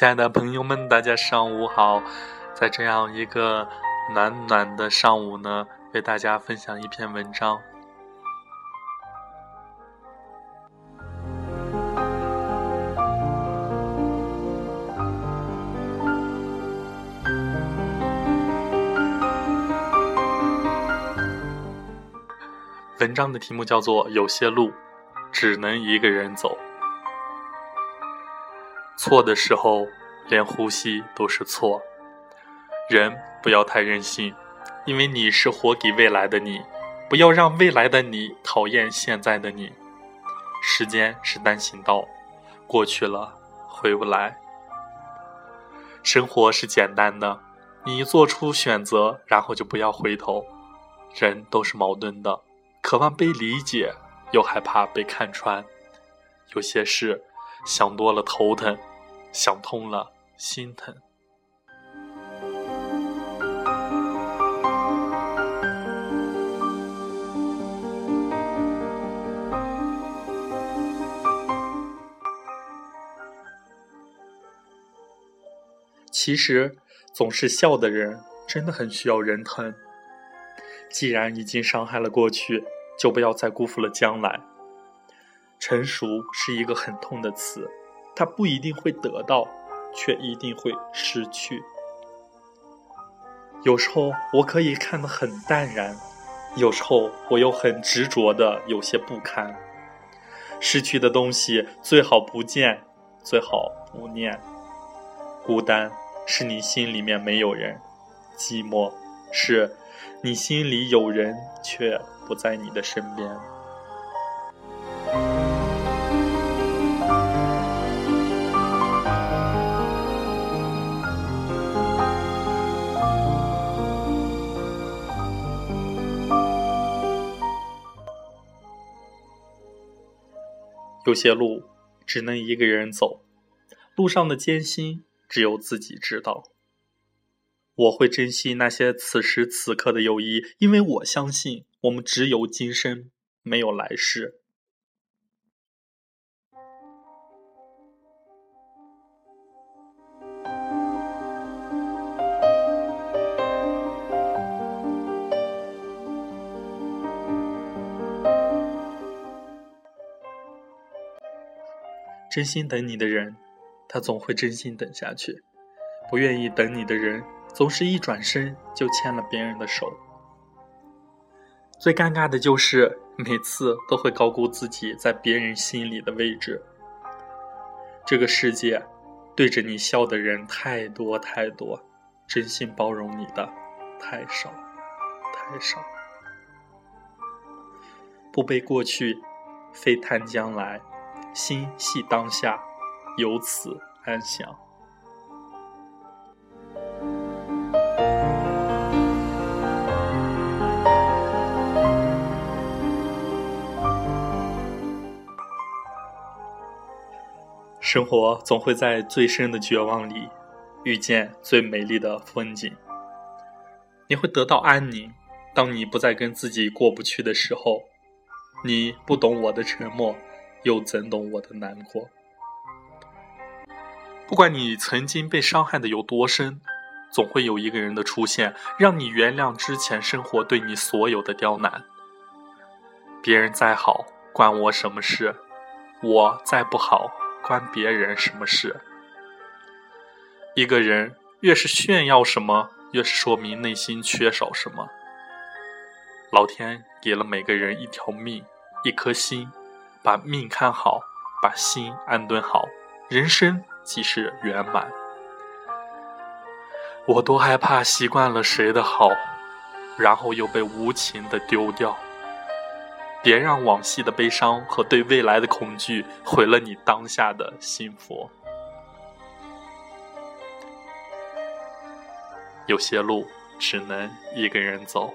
亲爱的朋友们，大家上午好！在这样一个暖暖的上午呢，为大家分享一篇文章。文章的题目叫做《有些路只能一个人走》。错的时候，连呼吸都是错。人不要太任性，因为你是活给未来的你，不要让未来的你讨厌现在的你。时间是单行道，过去了回不来。生活是简单的，你做出选择，然后就不要回头。人都是矛盾的，渴望被理解，又害怕被看穿。有些事想多了头疼。想通了，心疼。其实，总是笑的人真的很需要人疼。既然已经伤害了过去，就不要再辜负了将来。成熟是一个很痛的词。他不一定会得到，却一定会失去。有时候我可以看得很淡然，有时候我又很执着的有些不堪。失去的东西最好不见，最好不念。孤单是你心里面没有人，寂寞是你心里有人却不在你的身边。有些路只能一个人走，路上的艰辛只有自己知道。我会珍惜那些此时此刻的友谊，因为我相信我们只有今生，没有来世。真心等你的人，他总会真心等下去；不愿意等你的人，总是一转身就牵了别人的手。最尴尬的就是每次都会高估自己在别人心里的位置。这个世界，对着你笑的人太多太多，真心包容你的太少太少。不背过去，非谈将来。心系当下，由此安详。生活总会在最深的绝望里遇见最美丽的风景。你会得到安宁。当你不再跟自己过不去的时候，你不懂我的沉默。又怎懂我的难过？不管你曾经被伤害的有多深，总会有一个人的出现，让你原谅之前生活对你所有的刁难。别人再好，关我什么事？我再不好，关别人什么事？一个人越是炫耀什么，越是说明内心缺少什么。老天给了每个人一条命，一颗心。把命看好，把心安顿好，人生即是圆满。我多害怕习惯了谁的好，然后又被无情的丢掉。别让往昔的悲伤和对未来的恐惧毁了你当下的幸福。有些路只能一个人走。